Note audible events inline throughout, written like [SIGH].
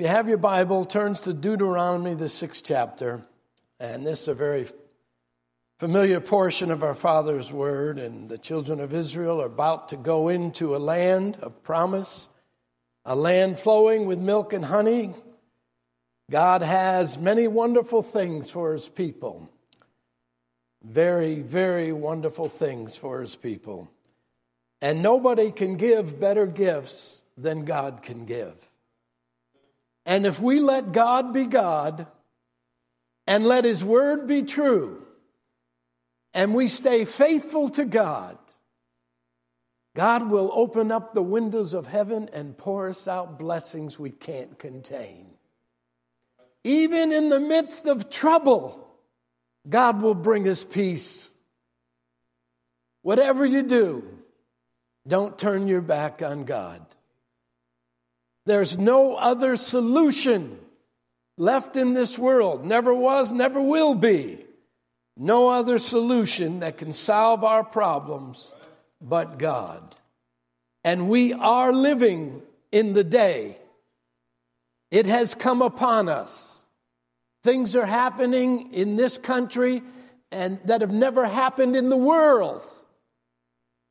If you have your Bible, turns to Deuteronomy, the sixth chapter, and this is a very familiar portion of our Father's Word. And the children of Israel are about to go into a land of promise, a land flowing with milk and honey. God has many wonderful things for His people. Very, very wonderful things for His people. And nobody can give better gifts than God can give. And if we let God be God and let His word be true, and we stay faithful to God, God will open up the windows of heaven and pour us out blessings we can't contain. Even in the midst of trouble, God will bring us peace. Whatever you do, don't turn your back on God. There's no other solution left in this world. Never was, never will be. No other solution that can solve our problems but God. And we are living in the day. It has come upon us. Things are happening in this country and that have never happened in the world.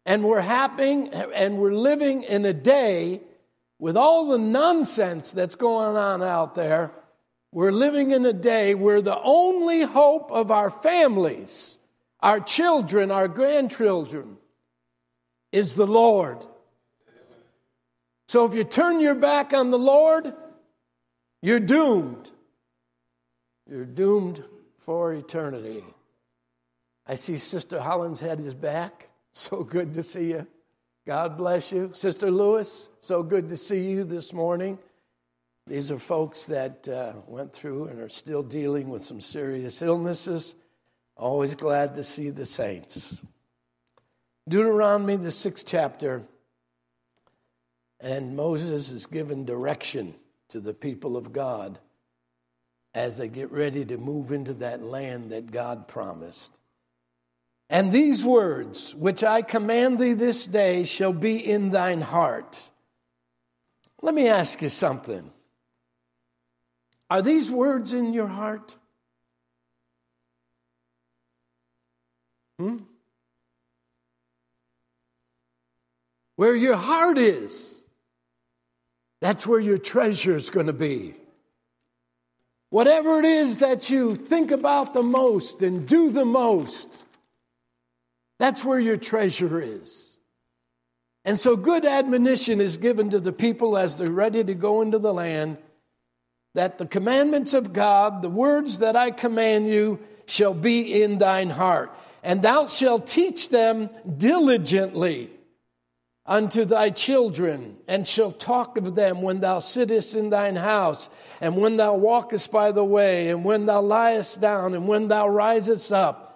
And we're happening and we're living in a day with all the nonsense that's going on out there, we're living in a day where the only hope of our families, our children, our grandchildren, is the Lord. So if you turn your back on the Lord, you're doomed. You're doomed for eternity. I see Sister Holland's head is back. [LAUGHS] So good to see you. God bless you. Sister Lewis, so good to see you this morning. These are folks that uh, went through and are still dealing with some serious illnesses. Always glad to see the saints. Deuteronomy, the sixth chapter, and Moses is given direction to the people of God as they get ready to move into that land that God promised. And these words, which I command thee this day, shall be in thine heart. Let me ask you something. Are these words in your heart? Hmm? Where your heart is, that's where your treasure is going to be. Whatever it is that you think about the most and do the most, that's where your treasure is. And so, good admonition is given to the people as they're ready to go into the land that the commandments of God, the words that I command you, shall be in thine heart. And thou shalt teach them diligently unto thy children, and shalt talk of them when thou sittest in thine house, and when thou walkest by the way, and when thou liest down, and when thou risest up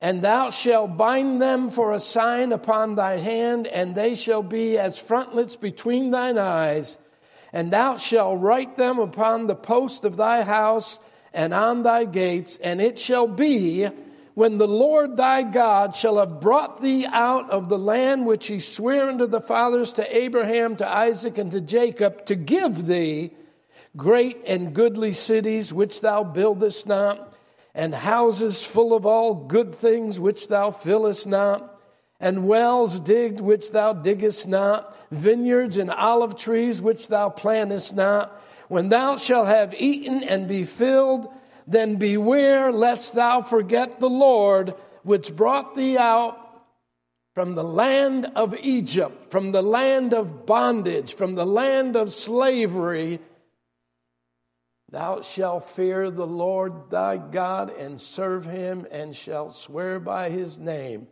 and thou shalt bind them for a sign upon thy hand, and they shall be as frontlets between thine eyes. And thou shalt write them upon the post of thy house and on thy gates. And it shall be when the Lord thy God shall have brought thee out of the land which he sware unto the fathers, to Abraham, to Isaac, and to Jacob, to give thee great and goodly cities which thou buildest not and houses full of all good things which thou fillest not, and wells digged which thou diggest not, vineyards and olive trees which thou plantest not. When thou shalt have eaten and be filled, then beware lest thou forget the Lord which brought thee out from the land of Egypt, from the land of bondage, from the land of slavery Thou shalt fear the Lord thy God and serve him, and shalt swear by his name.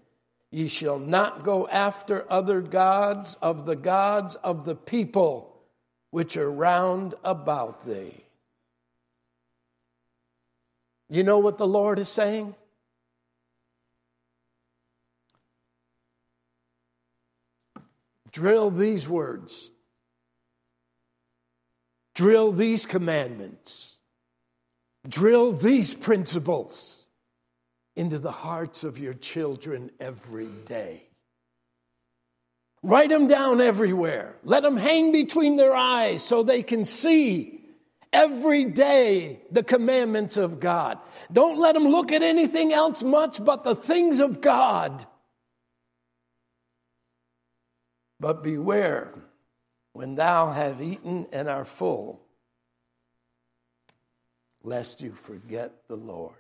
Ye shall not go after other gods of the gods of the people which are round about thee. You know what the Lord is saying? Drill these words Drill these commandments, drill these principles into the hearts of your children every day. Write them down everywhere. Let them hang between their eyes so they can see every day the commandments of God. Don't let them look at anything else much but the things of God. But beware when thou have eaten and are full, lest you forget the Lord.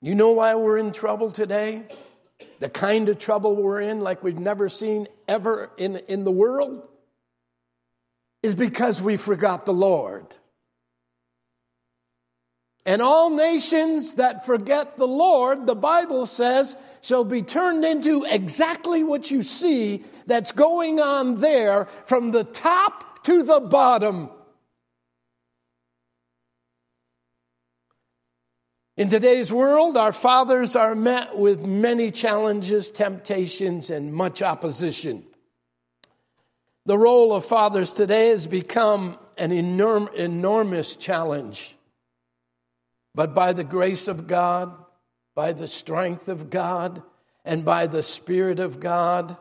You know why we're in trouble today? The kind of trouble we're in, like we've never seen ever in, in the world, is because we forgot the Lord. And all nations that forget the Lord, the Bible says, shall be turned into exactly what you see that's going on there from the top to the bottom. In today's world, our fathers are met with many challenges, temptations, and much opposition. The role of fathers today has become an enorm- enormous challenge. But by the grace of God, by the strength of God, and by the Spirit of God,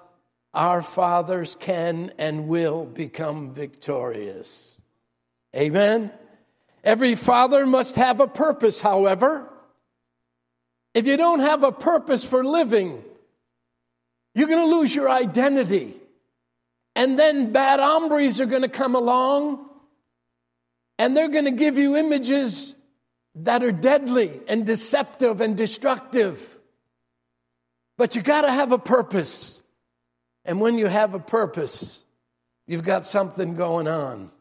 our fathers can and will become victorious. Amen. Every father must have a purpose, however. If you don't have a purpose for living, you're going to lose your identity. And then bad hombres are going to come along and they're going to give you images that are deadly and deceptive and destructive. But you got to have a purpose. And when you have a purpose, you've got something going on.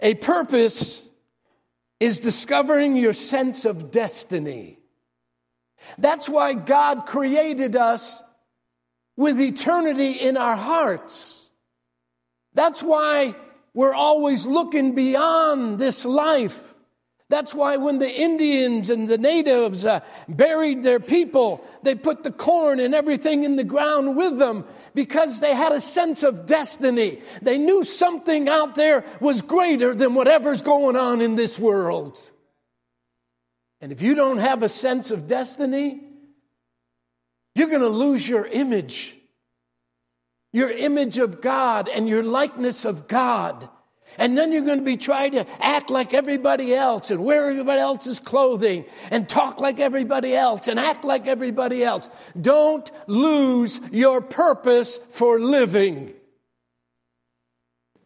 A purpose is discovering your sense of destiny. That's why God created us with eternity in our hearts. That's why we're always looking beyond this life. That's why when the Indians and the natives uh, buried their people, they put the corn and everything in the ground with them because they had a sense of destiny. They knew something out there was greater than whatever's going on in this world. And if you don't have a sense of destiny, you're going to lose your image, your image of God and your likeness of God. And then you're going to be trying to act like everybody else and wear everybody else's clothing and talk like everybody else and act like everybody else. Don't lose your purpose for living.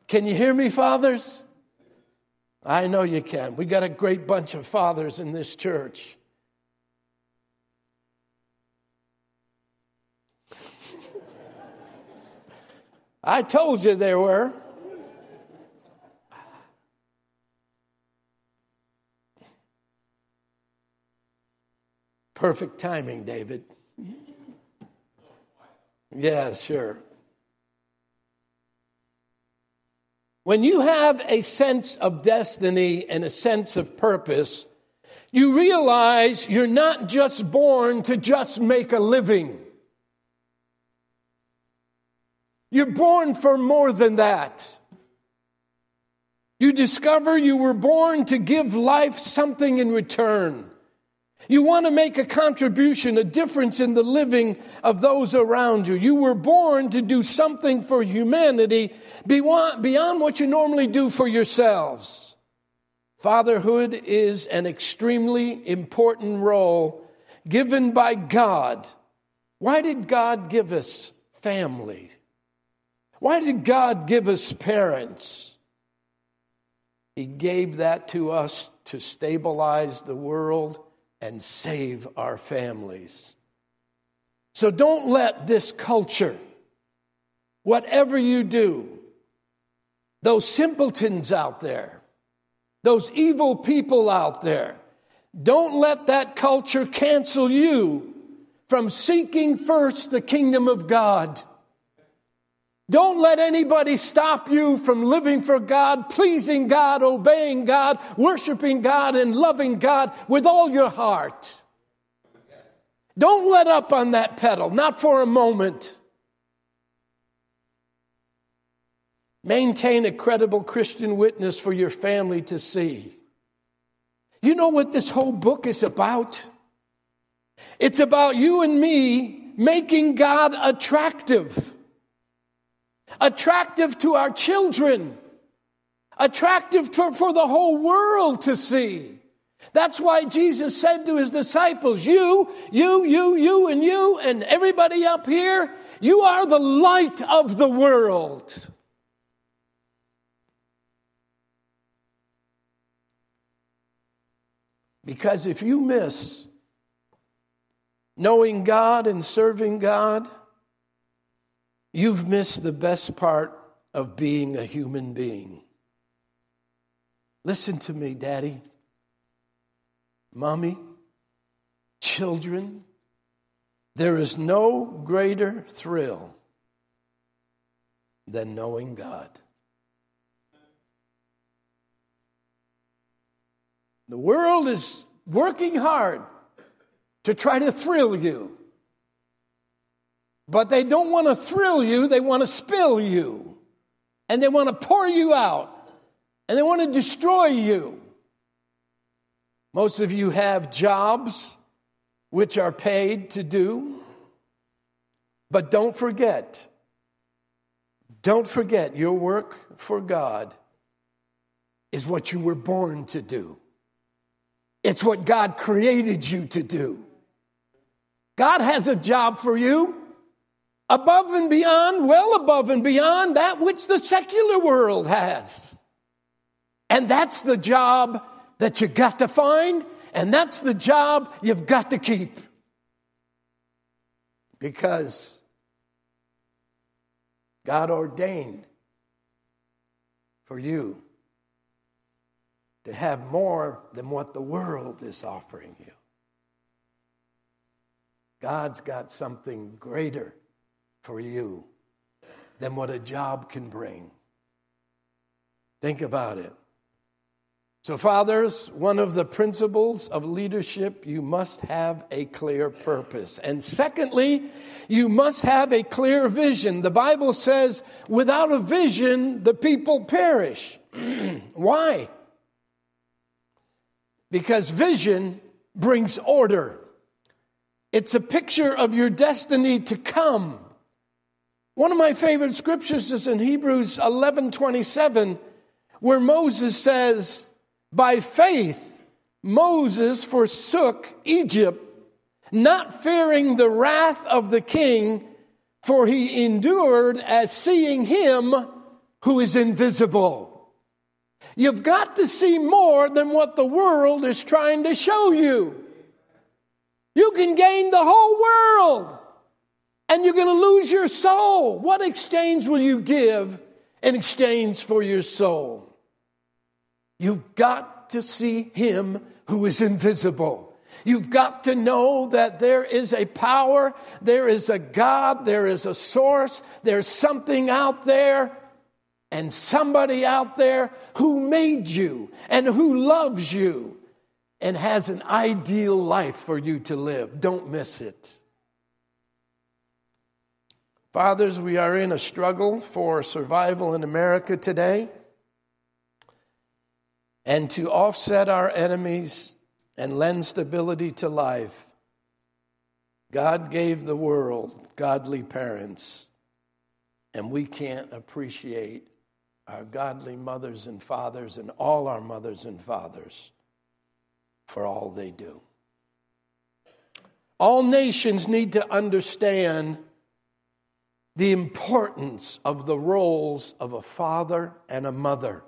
Can you hear me, fathers? I know you can. We got a great bunch of fathers in this church. [LAUGHS] I told you there were. Perfect timing, David. Yeah, sure. When you have a sense of destiny and a sense of purpose, you realize you're not just born to just make a living. You're born for more than that. You discover you were born to give life something in return. You want to make a contribution, a difference in the living of those around you. You were born to do something for humanity beyond what you normally do for yourselves. Fatherhood is an extremely important role given by God. Why did God give us family? Why did God give us parents? He gave that to us to stabilize the world and save our families. So don't let this culture, whatever you do, those simpletons out there, those evil people out there, don't let that culture cancel you from seeking first the kingdom of God. Don't let anybody stop you from living for God, pleasing God, obeying God, worshiping God, and loving God with all your heart. Don't let up on that pedal, not for a moment. Maintain a credible Christian witness for your family to see. You know what this whole book is about? It's about you and me making God attractive attractive to our children, attractive to, for the whole world to see. That's why Jesus said to his disciples, You, you, you, you, and you, and everybody up here, you are the light of the world. Because if you miss knowing God and serving God, you've missed the best part of being a human being. Listen to me, Daddy, Mommy, children. There is no greater thrill than knowing God. The world is working hard to try to thrill you. But they don't want to thrill you, they want to spill you. And they want to pour you out. And they want to destroy you. Most of you have jobs which are paid to do. But don't forget, don't forget your work for God is what you were born to do. It's what God created you to do. God has a job for you above and beyond, well above and beyond that which the secular world has. And that's the job that you got to find, and that's the job you've got to keep. Because God ordained for you to have more than what the world is offering you. God's got something greater for you than what a job can bring. Think about it. So, fathers, one of the principles of leadership, you must have a clear purpose. And secondly, you must have a clear vision. The Bible says, without a vision, the people perish. [CLEARS THROAT] Why? because vision brings order. It's a picture of your destiny to come. One of my favorite scriptures is in Hebrews 11:27 where Moses says, "By faith Moses forsook Egypt, not fearing the wrath of the king, for he endured as seeing him who is invisible." You've got to see more than what the world is trying to show you. You can gain the whole world and you're going to lose your soul. What exchange will you give in exchange for your soul? You've got to see Him who is invisible. You've got to know that there is a power, there is a God, there is a source, there's something out there and somebody out there who made you and who loves you and has an ideal life for you to live. Don't miss it. Fathers, we are in a struggle for survival in America today. And to offset our enemies and lend stability to life, God gave the world godly parents, and we can't appreciate our godly mothers and fathers and all our mothers and fathers for all they do. All nations need to understand the importance of the roles of a father and a mother.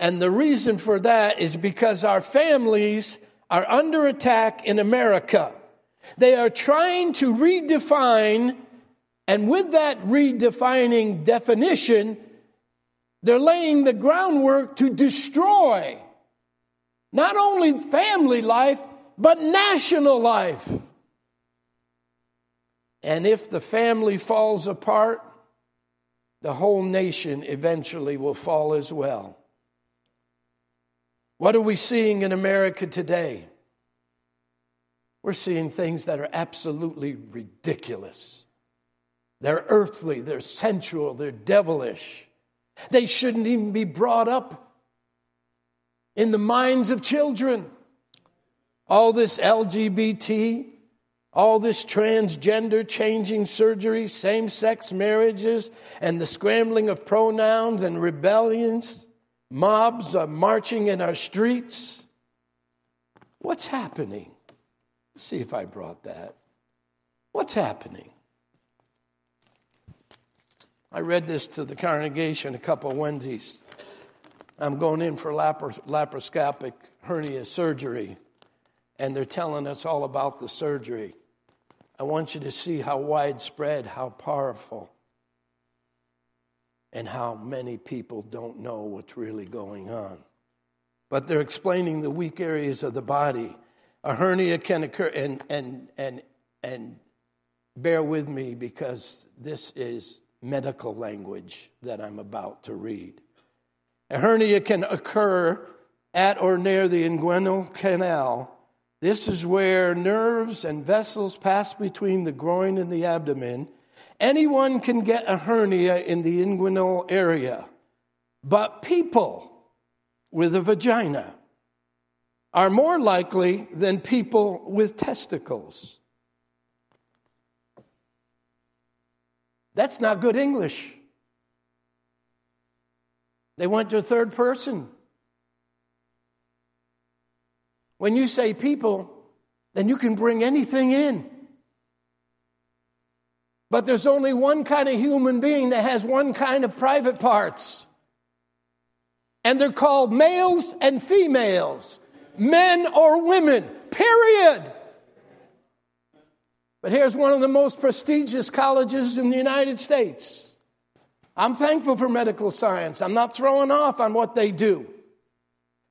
And the reason for that is because our families are under attack in America. They are trying to redefine, and with that redefining definition, they're laying the groundwork to destroy not only family life, but national life. And if the family falls apart, the whole nation eventually will fall as well. What are we seeing in America today? We're seeing things that are absolutely ridiculous. They're earthly, they're sensual, they're devilish. They shouldn't even be brought up in the minds of children. All this LGBT, all this transgender changing surgery, same sex marriages, and the scrambling of pronouns and rebellions mobs are marching in our streets. What's happening? Let's see if I brought that. What's happening? I read this to the congregation a couple Wednesdays. I'm going in for lapar- laparoscopic hernia surgery, and they're telling us all about the surgery. I want you to see how widespread, how powerful, and how many people don't know what's really going on. But they're explaining the weak areas of the body. A hernia can occur, and, and, and, and bear with me because this is medical language that I'm about to read. A hernia can occur at or near the inguinal canal. This is where nerves and vessels pass between the groin and the abdomen. Anyone can get a hernia in the inguinal area, but people with a vagina are more likely than people with testicles. That's not good English. They went to third person. When you say people, then you can bring anything in. But there's only one kind of human being that has one kind of private parts. And they're called males and females, men or women, period. But here's one of the most prestigious colleges in the United States. I'm thankful for medical science. I'm not throwing off on what they do.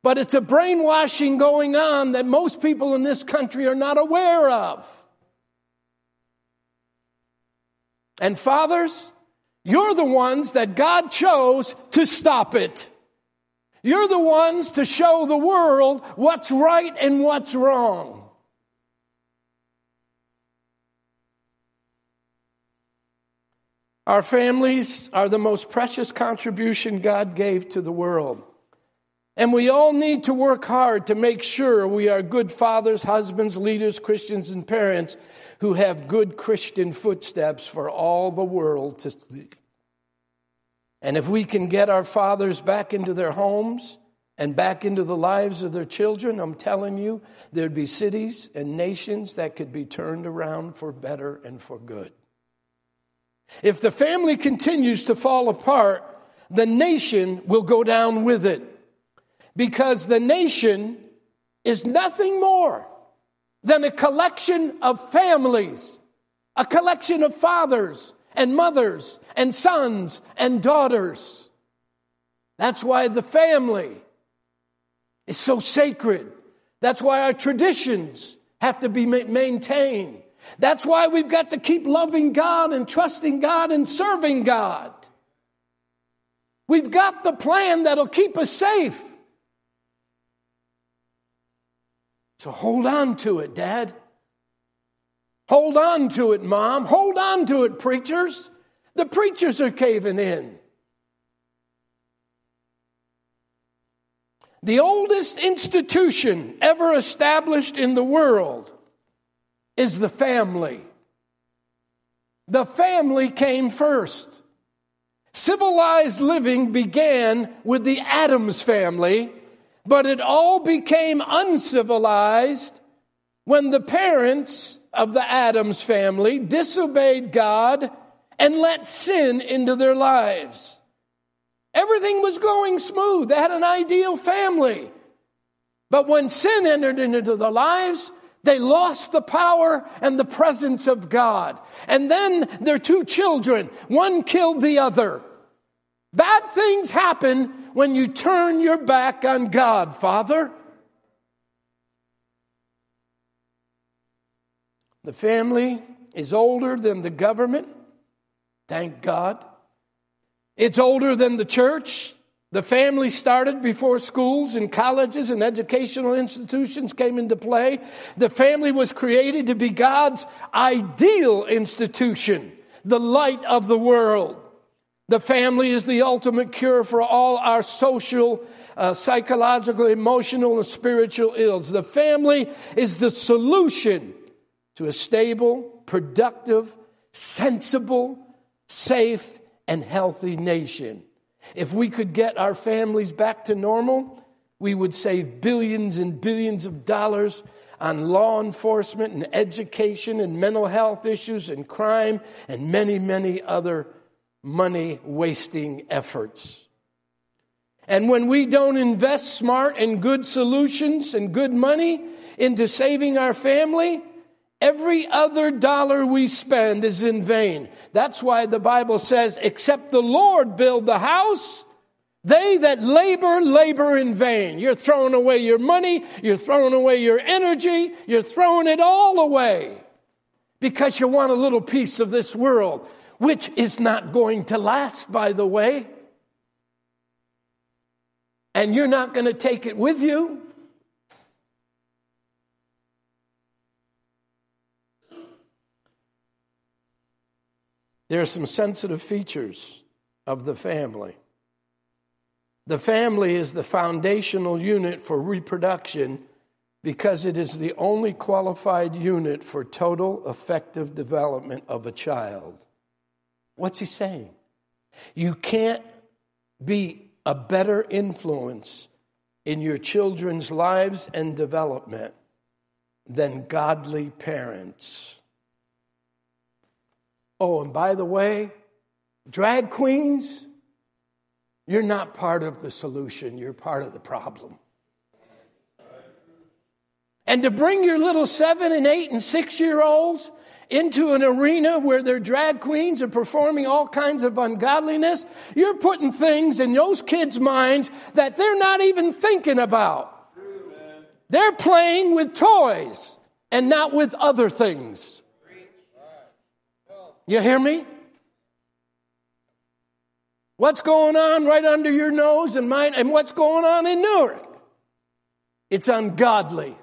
But it's a brainwashing going on that most people in this country are not aware of. And fathers, you're the ones that God chose to stop it. You're the ones to show the world what's right and what's wrong. Our families are the most precious contribution God gave to the world. And we all need to work hard to make sure we are good fathers, husbands, leaders, Christians, and parents who have good Christian footsteps for all the world to see. And if we can get our fathers back into their homes and back into the lives of their children, I'm telling you, there'd be cities and nations that could be turned around for better and for good. If the family continues to fall apart, the nation will go down with it. Because the nation is nothing more than a collection of families, a collection of fathers and mothers and sons and daughters. That's why the family is so sacred. That's why our traditions have to be maintained. That's why we've got to keep loving God and trusting God and serving God. We've got the plan that'll keep us safe. So hold on to it, Dad. Hold on to it, Mom. Hold on to it, preachers. The preachers are caving in. The oldest institution ever established in the world is the family. The family came first. Civilized living began with the Adams family, but it all became uncivilized when the parents of the Adams family disobeyed God and let sin into their lives. Everything was going smooth. They had an ideal family. But when sin entered into their lives, they lost the power and the presence of God. And then their two children, one killed the other. Bad things happen when you turn your back on God, Father. The family is older than the government. Thank God. It's older than the church. The family started before schools and colleges and educational institutions came into play. The family was created to be God's ideal institution, the light of the world. The family is the ultimate cure for all our social, uh, psychological, emotional, and spiritual ills. The family is the solution to a stable, productive, sensible, safe, and healthy nation. If we could get our families back to normal, we would save billions and billions of dollars on law enforcement and education and mental health issues and crime and many, many other money wasting efforts. And when we don't invest smart and good solutions and good money into saving our family, every other dollar we spend is in vain. That's why the Bible says, except the Lord build the house, they that labor, labor in vain. You're throwing away your money, you're throwing away your energy, you're throwing it all away because you want a little piece of this world, which is not going to last, by the way. And you're not going to take it with you. There are some sensitive features of the family. The family is the foundational unit for reproduction because it is the only qualified unit for total effective development of a child. What's he saying? You can't be a better influence in your children's lives and development than godly parents. Oh, and by the way, drag queens, you're not part of the solution, you're part of the problem. And to bring your little seven and eight and six year olds into an arena where their drag queens are performing all kinds of ungodliness, you're putting things in those kids' minds that they're not even thinking about. They're playing with toys and not with other things. You hear me? What's going on right under your nose and mine, and what's going on in Newark? It's ungodly.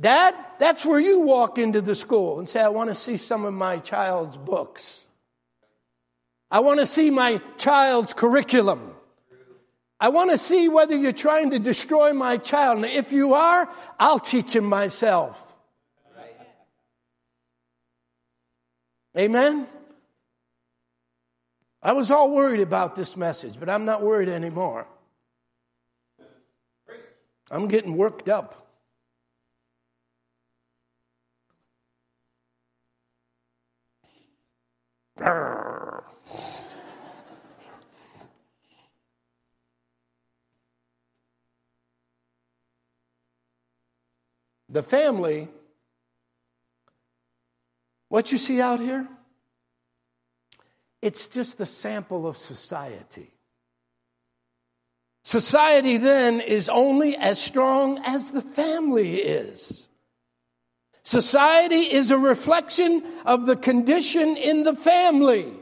Dad, that's where you walk into the school and say, I want to see some of my child's books. I want to see my child's curriculum. I want to see whether you're trying to destroy my child. If you are, I'll teach him myself. Amen? I was all worried about this message, but I'm not worried anymore. I'm getting worked up. The family, what you see out here? It's just the sample of society. Society then is only as strong as the family is. Society is a reflection of the condition in the family.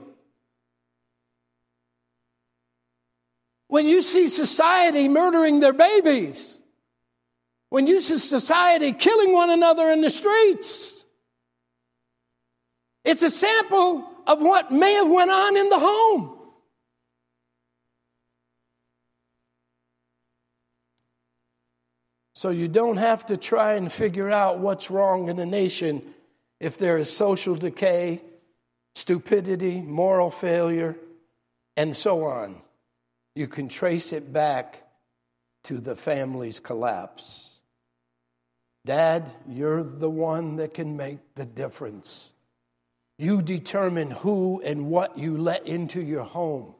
When you see society murdering their babies, when you see society killing one another in the streets, it's a sample of what may have went on in the home. So you don't have to try and figure out what's wrong in the nation if there is social decay, stupidity, moral failure, and so on. You can trace it back to the family's collapse. Dad, you're the one that can make the difference. You determine who and what you let into your home.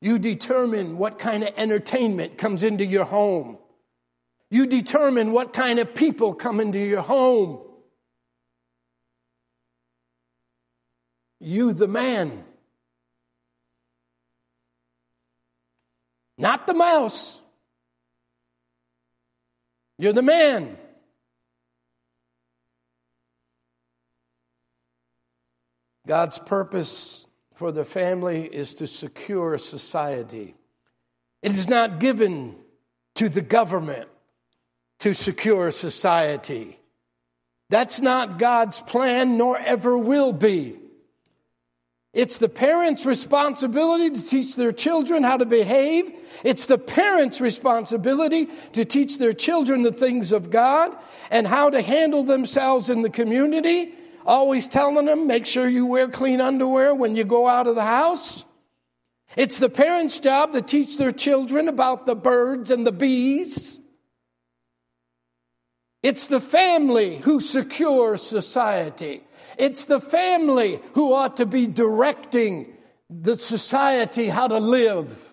You determine what kind of entertainment comes into your home. You determine what kind of people come into your home. You, the man, not the mouse. You're the man. God's purpose for the family is to secure society. It is not given to the government to secure society. That's not God's plan, nor ever will be. It's the parents' responsibility to teach their children how to behave. It's the parents' responsibility to teach their children the things of God and how to handle themselves in the community always telling them, make sure you wear clean underwear when you go out of the house. It's the parents' job to teach their children about the birds and the bees. It's the family who secures society. It's the family who ought to be directing the society how to live.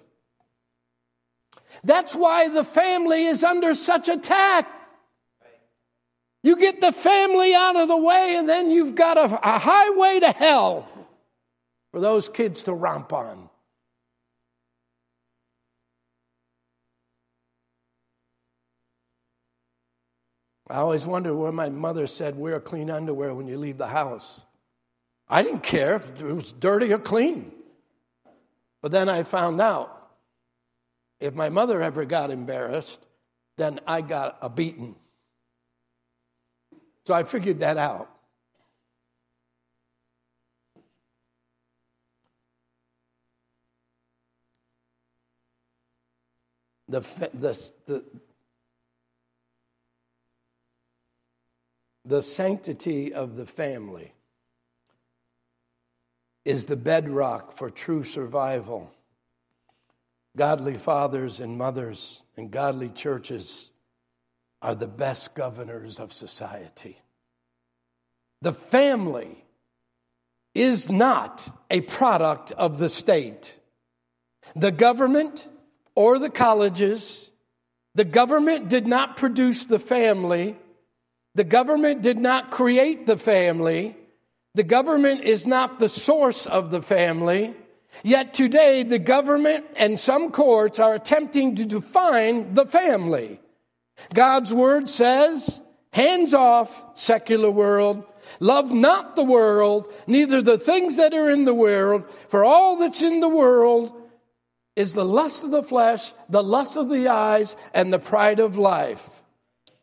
That's why the family is under such attack. You get the family out of the way, and then you've got a, a highway to hell for those kids to romp on. I always wondered where my mother said, wear clean underwear when you leave the house. I didn't care if it was dirty or clean. But then I found out if my mother ever got embarrassed, then I got a beating. So I figured that out. The, the, the, the sanctity of the family is the bedrock for true survival. Godly fathers and mothers and godly churches are the best governors of society. The family is not a product of the state. The government or the colleges, the government did not produce the family. The government did not create the family. The government is not the source of the family. Yet today, the government and some courts are attempting to define the family. God's word says, hands off, secular world. Love not the world, neither the things that are in the world, for all that's in the world is the lust of the flesh, the lust of the eyes, and the pride of life,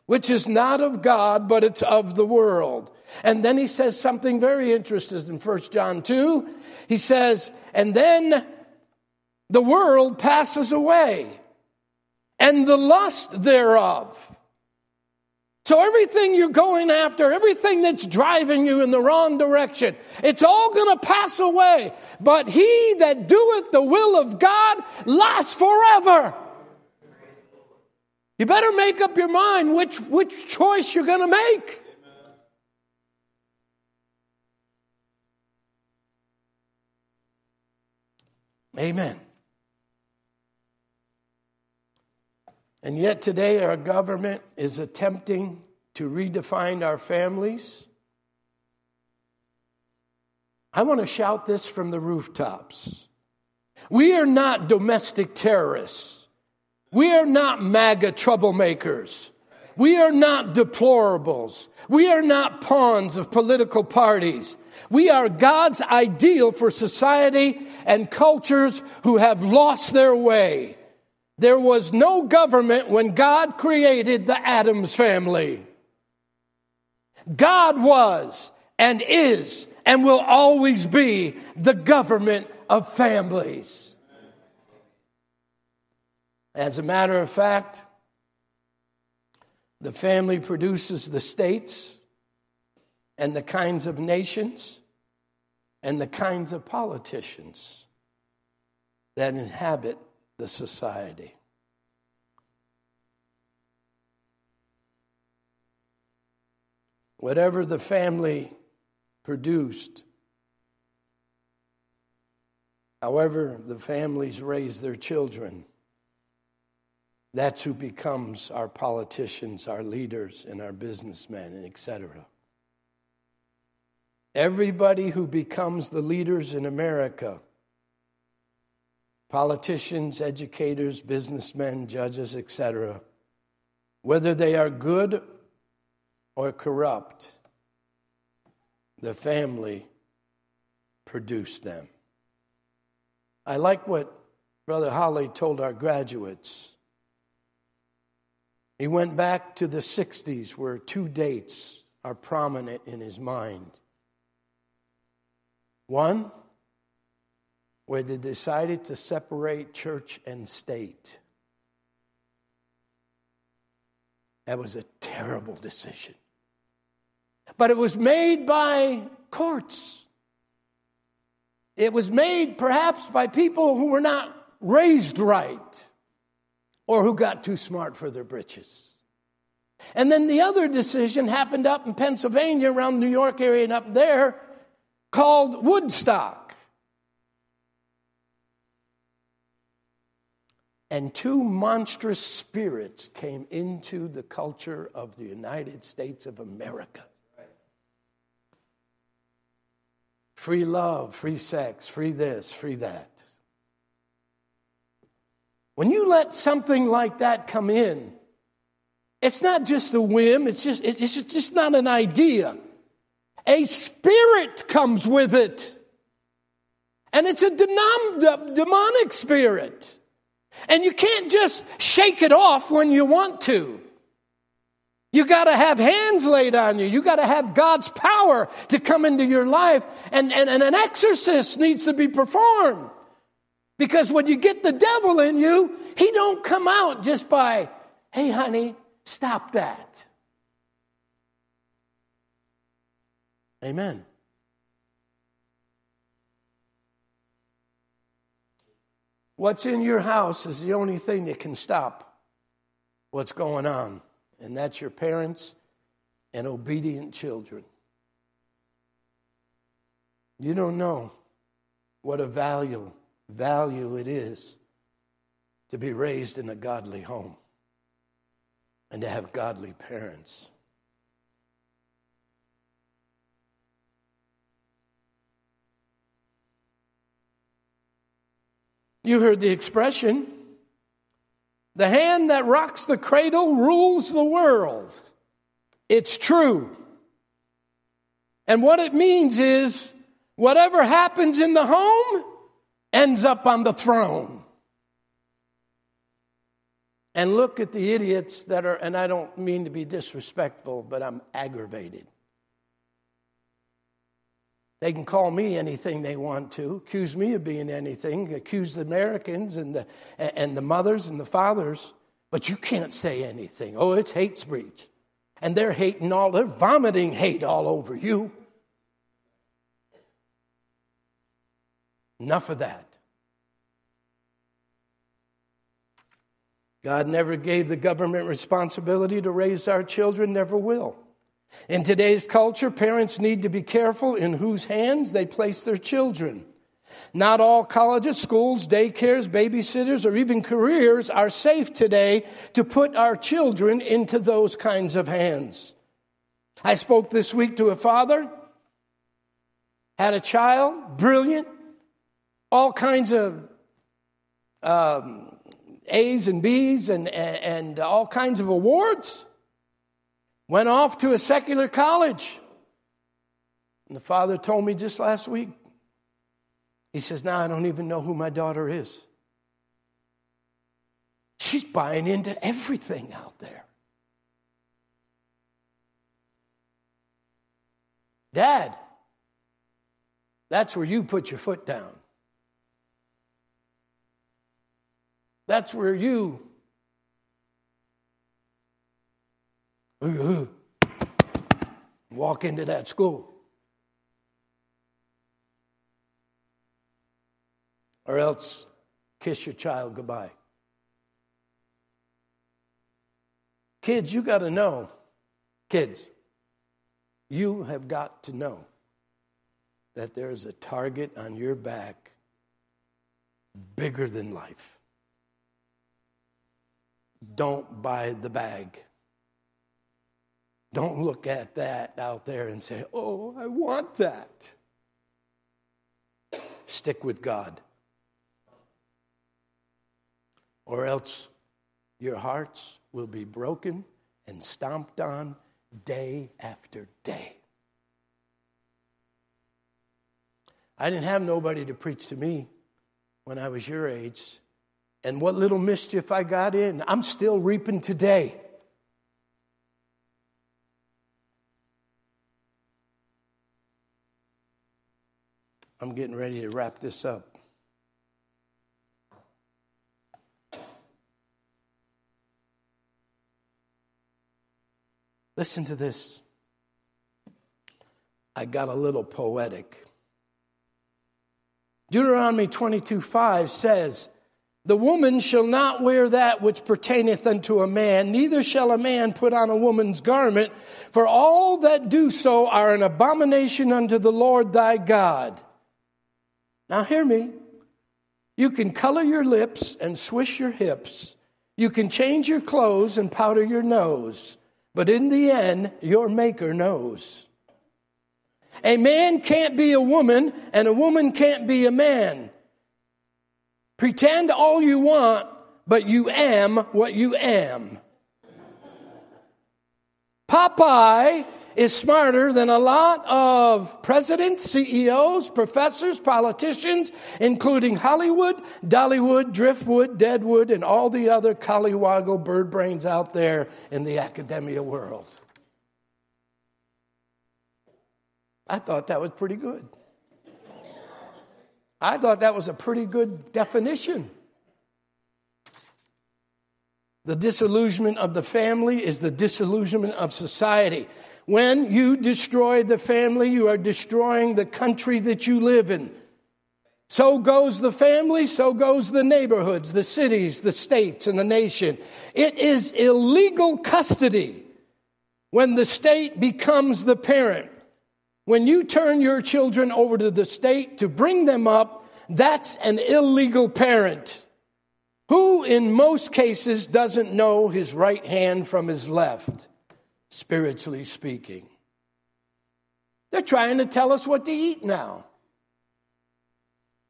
which is not of God, but it's of the world. And then he says something very interesting in 1 John 2. He says, and then the world passes away and the lust thereof. So everything you're going after, everything that's driving you in the wrong direction, it's all going to pass away. But he that doeth the will of God lasts forever. You better make up your mind which, which choice you're going to make. Amen. And yet today our government is attempting to redefine our families. I want to shout this from the rooftops. We are not domestic terrorists. We are not MAGA troublemakers. We are not deplorables. We are not pawns of political parties. We are God's ideal for society and cultures who have lost their way. There was no government when God created the Adams family. God was and is and will always be the government of families. As a matter of fact, the family produces the states and the kinds of nations and the kinds of politicians that inhabit the society. Whatever the family produced, however the families raise their children, that's who becomes our politicians, our leaders, and our businessmen, and etc. Everybody who becomes the leaders in America politicians, educators, businessmen, judges, etc., whether they are good or corrupt, the family produced them. I like what Brother Holly told our graduates. He went back to the 60s where two dates are prominent in his mind. One, where they decided to separate church and state. That was a terrible decision. But it was made by courts. it was made perhaps by people who were not raised right or who got too smart for their britches. And then the other decision happened up in Pennsylvania, around New York area and up there, called Woodstock. And two monstrous spirits came into the culture of the United States of America. Free love, free sex, free this, free that. When you let something like that come in, it's not just a whim, it's just, it's just not an idea. A spirit comes with it. And it's a demonic spirit. And you can't just shake it off when you want to. You got to have hands laid on you. You got to have God's power to come into your life. And, and, and an exorcist needs to be performed. Because when you get the devil in you, he don't come out just by, hey, honey, stop that. Amen. What's in your house is the only thing that can stop what's going on and that's your parents and obedient children. You don't know what a value value it is to be raised in a godly home and to have godly parents. You heard the expression the hand that rocks the cradle rules the world. It's true. And what it means is whatever happens in the home ends up on the throne. And look at the idiots that are, and I don't mean to be disrespectful, but I'm aggravated. They can call me anything they want to, accuse me of being anything, accuse the Americans and the, and the mothers and the fathers, but you can't say anything. Oh, it's hate speech. And they're hating all, they're vomiting hate all over you. Enough of that. God never gave the government responsibility to raise our children, never will. In today's culture, parents need to be careful in whose hands they place their children. Not all colleges, schools, daycares, babysitters, or even careers are safe today to put our children into those kinds of hands. I spoke this week to a father, had a child, brilliant, all kinds of um, A's and B's and, and all kinds of awards went off to a secular college. And the father told me just last week, he says, Now I don't even know who my daughter is. She's buying into everything out there. Dad, that's where you put your foot down. That's where you walk into that school. Or else kiss your child goodbye. Kids, you got to know, kids, you have got to know that there's a target on your back bigger than life. Don't buy the bag. Don't look at that out there and say, oh, I want that. Stick with God. Or else your hearts will be broken and stomped on day after day. I didn't have nobody to preach to me when I was your age. And what little mischief I got in, I'm still reaping today. I'm getting ready to wrap this up. Listen to this. I got a little poetic. Deuteronomy 22 5 says, The woman shall not wear that which pertaineth unto a man, neither shall a man put on a woman's garment, for all that do so are an abomination unto the Lord thy God. Now, hear me. You can color your lips and swish your hips. You can change your clothes and powder your nose. But in the end, your Maker knows. A man can't be a woman, and a woman can't be a man. Pretend all you want, but you am what you am. Popeye is smarter than a lot of presidents, CEOs, professors, politicians, including Hollywood, Dollywood, Driftwood, Deadwood, and all the other collywoggle bird brains out there in the academia world. I thought that was pretty good. I thought that was a pretty good definition. The disillusionment of the family is the disillusionment of society. When you destroy the family, you are destroying the country that you live in. So goes the family, so goes the neighborhoods, the cities, the states, and the nation. It is illegal custody when the state becomes the parent. When you turn your children over to the state to bring them up, that's an illegal parent who, in most cases, doesn't know his right hand from his left, spiritually speaking. They're trying to tell us what to eat now.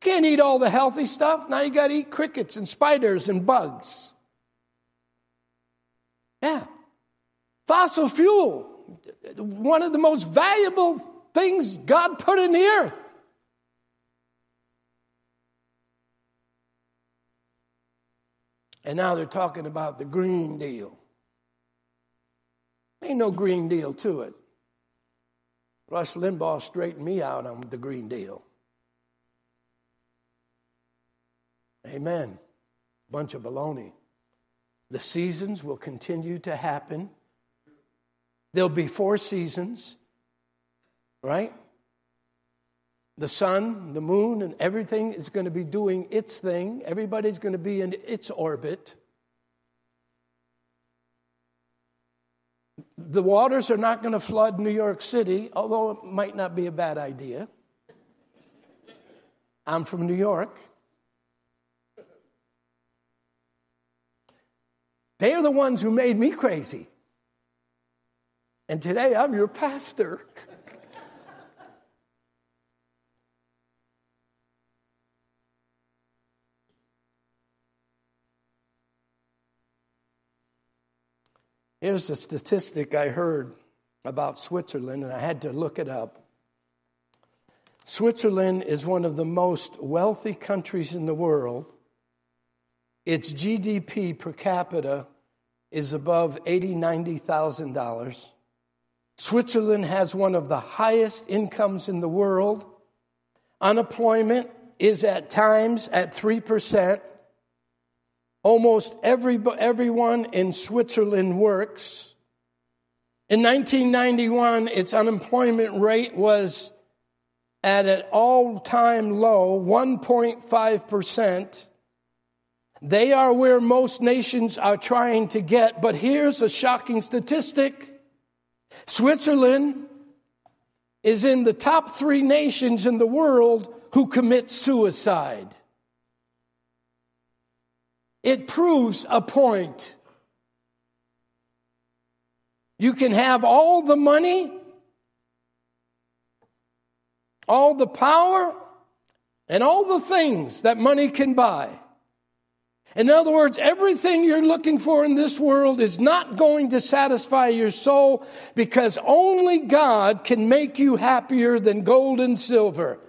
Can't eat all the healthy stuff. Now you got to eat crickets and spiders and bugs. Yeah. Fossil fuel, one of the most valuable things God put in the earth. And now they're talking about the Green Deal. Ain't no Green Deal to it. Rush Limbaugh straightened me out on the Green Deal. Amen. Bunch of baloney. The seasons will continue to happen. There'll be four seasons right? The sun, the moon, and everything is going to be doing its thing. Everybody's going to be in its orbit. The waters are not going to flood New York City, although it might not be a bad idea. I'm from New York. They are the ones who made me crazy. And today I'm your pastor. [LAUGHS] Here's a statistic I heard about Switzerland, and I had to look it up. Switzerland is one of the most wealthy countries in the world. Its GDP per capita is above eighty, ninety thousand dollars. Switzerland has one of the highest incomes in the world. Unemployment is at times at three percent. Almost every, everyone in Switzerland works. In 1991, its unemployment rate was at an all time low, 1.5%. They are where most nations are trying to get, but here's a shocking statistic Switzerland is in the top three nations in the world who commit suicide it proves a point. You can have all the money, all the power, and all the things that money can buy. In other words, everything you're looking for in this world is not going to satisfy your soul because only God can make you happier than gold and silver.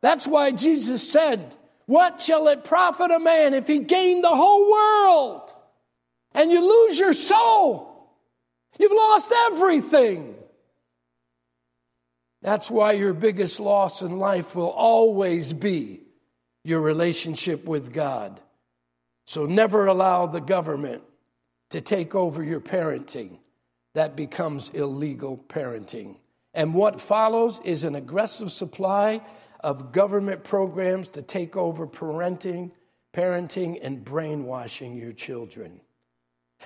That's why Jesus said, what shall it profit a man if he gain the whole world and you lose your soul? You've lost everything. That's why your biggest loss in life will always be your relationship with God. So never allow the government to take over your parenting. That becomes illegal parenting. And what follows is an aggressive supply of government programs to take over parenting, parenting and brainwashing your children.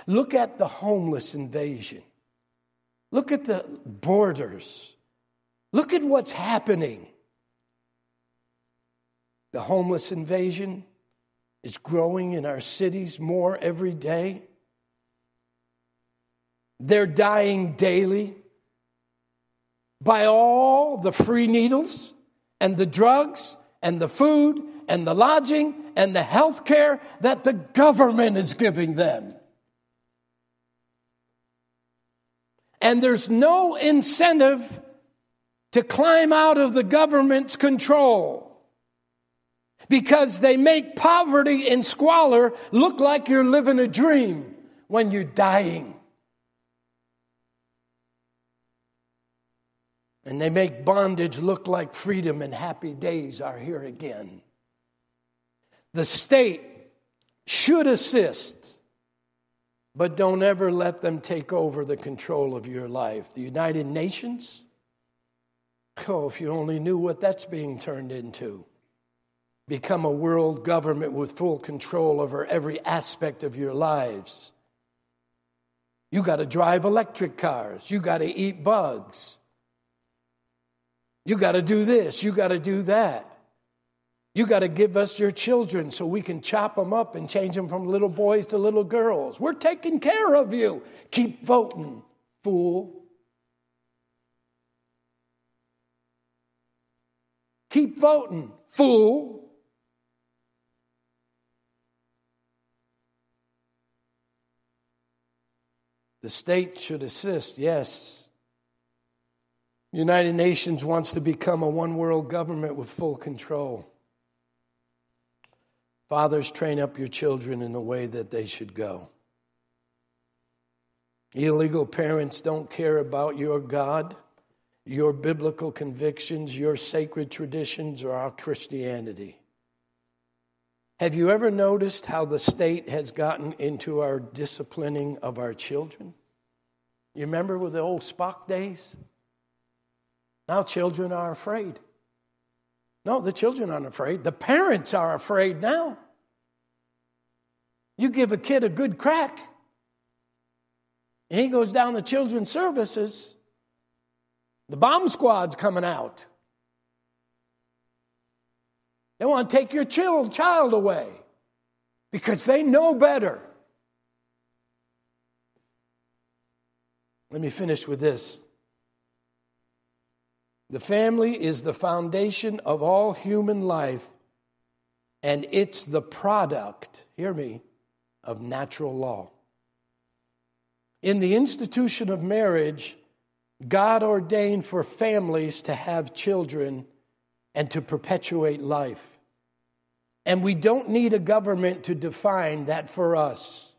Look at the homeless invasion. Look at the borders. Look at what's happening. The homeless invasion is growing in our cities more every day. They're dying daily by all the free needles and the drugs and the food and the lodging and the health care that the government is giving them. And there's no incentive to climb out of the government's control because they make poverty and squalor look like you're living a dream when you're dying. And they make bondage look like freedom and happy days are here again. The state should assist, but don't ever let them take over the control of your life. The United Nations? Oh, if you only knew what that's being turned into. Become a world government with full control over every aspect of your lives. You got to drive electric cars. You got to eat bugs. You got to do this, you got to do that. You got to give us your children so we can chop them up and change them from little boys to little girls. We're taking care of you. Keep voting, fool. Keep voting, fool. The state should assist, yes. United Nations wants to become a one world government with full control. Fathers, train up your children in the way that they should go. Illegal parents don't care about your God, your biblical convictions, your sacred traditions, or our Christianity. Have you ever noticed how the state has gotten into our disciplining of our children? You remember with the old Spock days? Now children are afraid. No, the children aren't afraid. The parents are afraid now. You give a kid a good crack, and he goes down to children's services, the bomb squad's coming out. They want to take your child away because they know better. Let me finish with this. The family is the foundation of all human life, and it's the product, hear me, of natural law. In the institution of marriage, God ordained for families to have children and to perpetuate life. And we don't need a government to define that for us.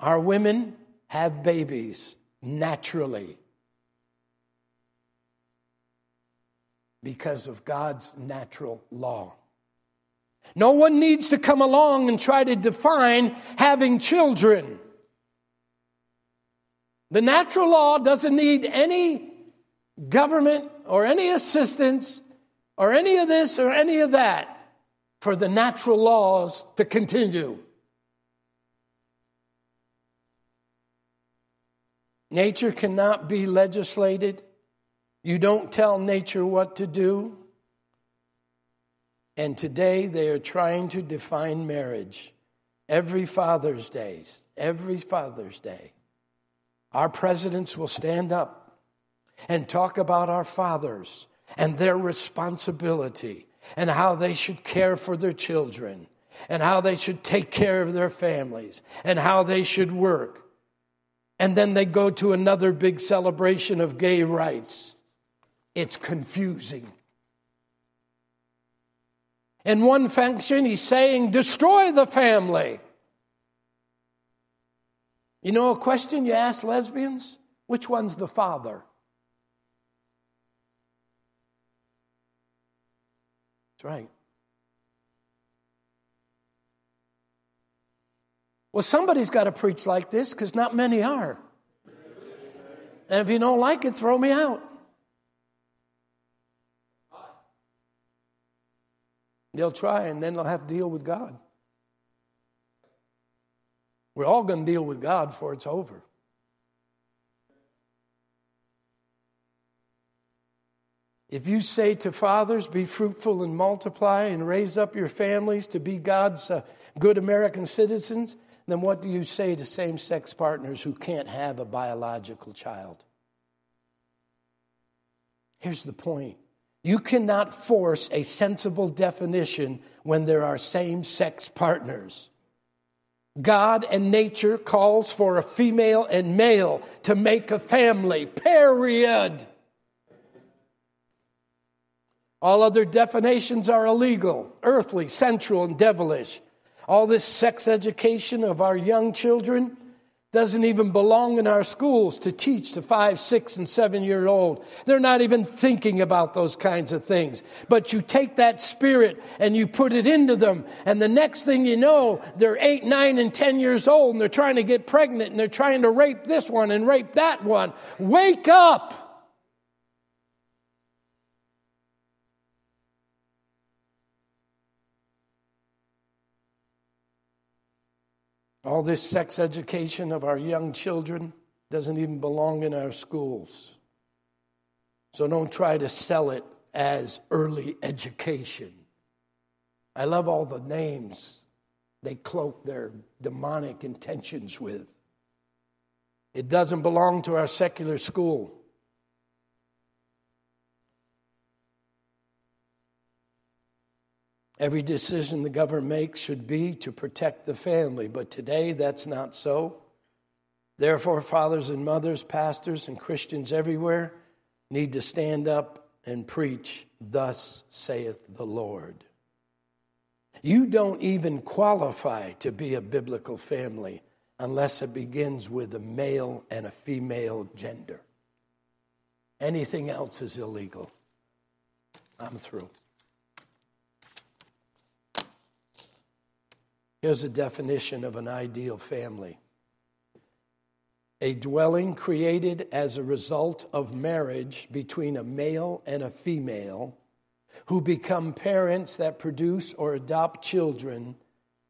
Our women have babies naturally. Because of God's natural law. No one needs to come along and try to define having children. The natural law doesn't need any government or any assistance or any of this or any of that for the natural laws to continue. Nature cannot be legislated you don't tell nature what to do. And today they are trying to define marriage. Every Father's Day, every Father's Day, our presidents will stand up and talk about our fathers and their responsibility and how they should care for their children and how they should take care of their families and how they should work. And then they go to another big celebration of gay rights it's confusing. In one function, he's saying, destroy the family. You know a question you ask lesbians? Which one's the father? That's right. Well, somebody's got to preach like this because not many are. And if you don't like it, throw me out. They'll try and then they'll have to deal with God. We're all going to deal with God before it's over. If you say to fathers, be fruitful and multiply and raise up your families to be God's uh, good American citizens, then what do you say to same sex partners who can't have a biological child? Here's the point you cannot force a sensible definition when there are same sex partners. God and nature calls for a female and male to make a family, period. All other definitions are illegal, earthly, sensual, and devilish. All this sex education of our young children doesn't even belong in our schools to teach to five, six, and seven year old. They're not even thinking about those kinds of things. But you take that spirit and you put it into them, and the next thing you know, they're eight, nine, and ten years old, and they're trying to get pregnant, and they're trying to rape this one and rape that one. Wake up! All this sex education of our young children doesn't even belong in our schools. So don't try to sell it as early education. I love all the names they cloak their demonic intentions with. It doesn't belong to our secular school. Every decision the government makes should be to protect the family, but today that's not so. Therefore, fathers and mothers, pastors, and Christians everywhere need to stand up and preach, Thus saith the Lord. You don't even qualify to be a biblical family unless it begins with a male and a female gender. Anything else is illegal. I'm through. Here's a definition of an ideal family a dwelling created as a result of marriage between a male and a female who become parents that produce or adopt children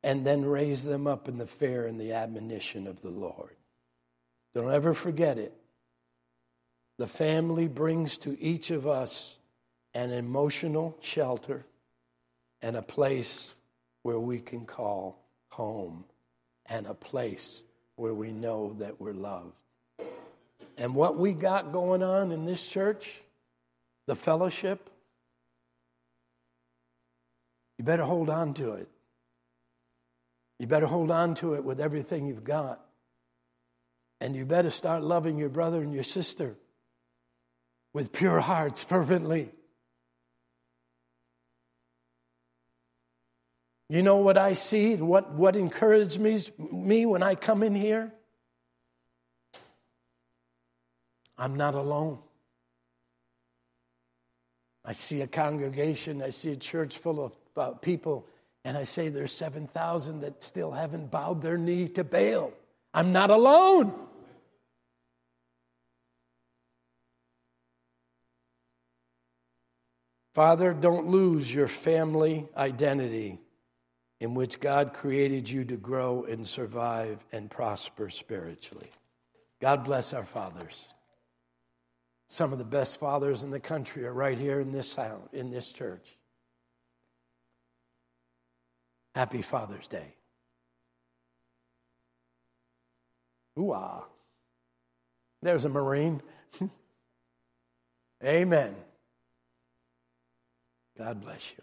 and then raise them up in the fear and the admonition of the Lord. Don't ever forget it. The family brings to each of us an emotional shelter and a place where we can call home and a place where we know that we're loved. And what we got going on in this church, the fellowship, you better hold on to it. You better hold on to it with everything you've got. And you better start loving your brother and your sister with pure hearts fervently. You know what I see and what, what encourages me, me when I come in here? I'm not alone. I see a congregation, I see a church full of uh, people, and I say there's 7,000 that still haven't bowed their knee to Baal. I'm not alone. Father, don't lose your family identity in which God created you to grow and survive and prosper spiritually. God bless our fathers. Some of the best fathers in the country are right here in this house, in this church. Happy Father's Day. Ooh. There's a Marine. [LAUGHS] Amen. God bless you.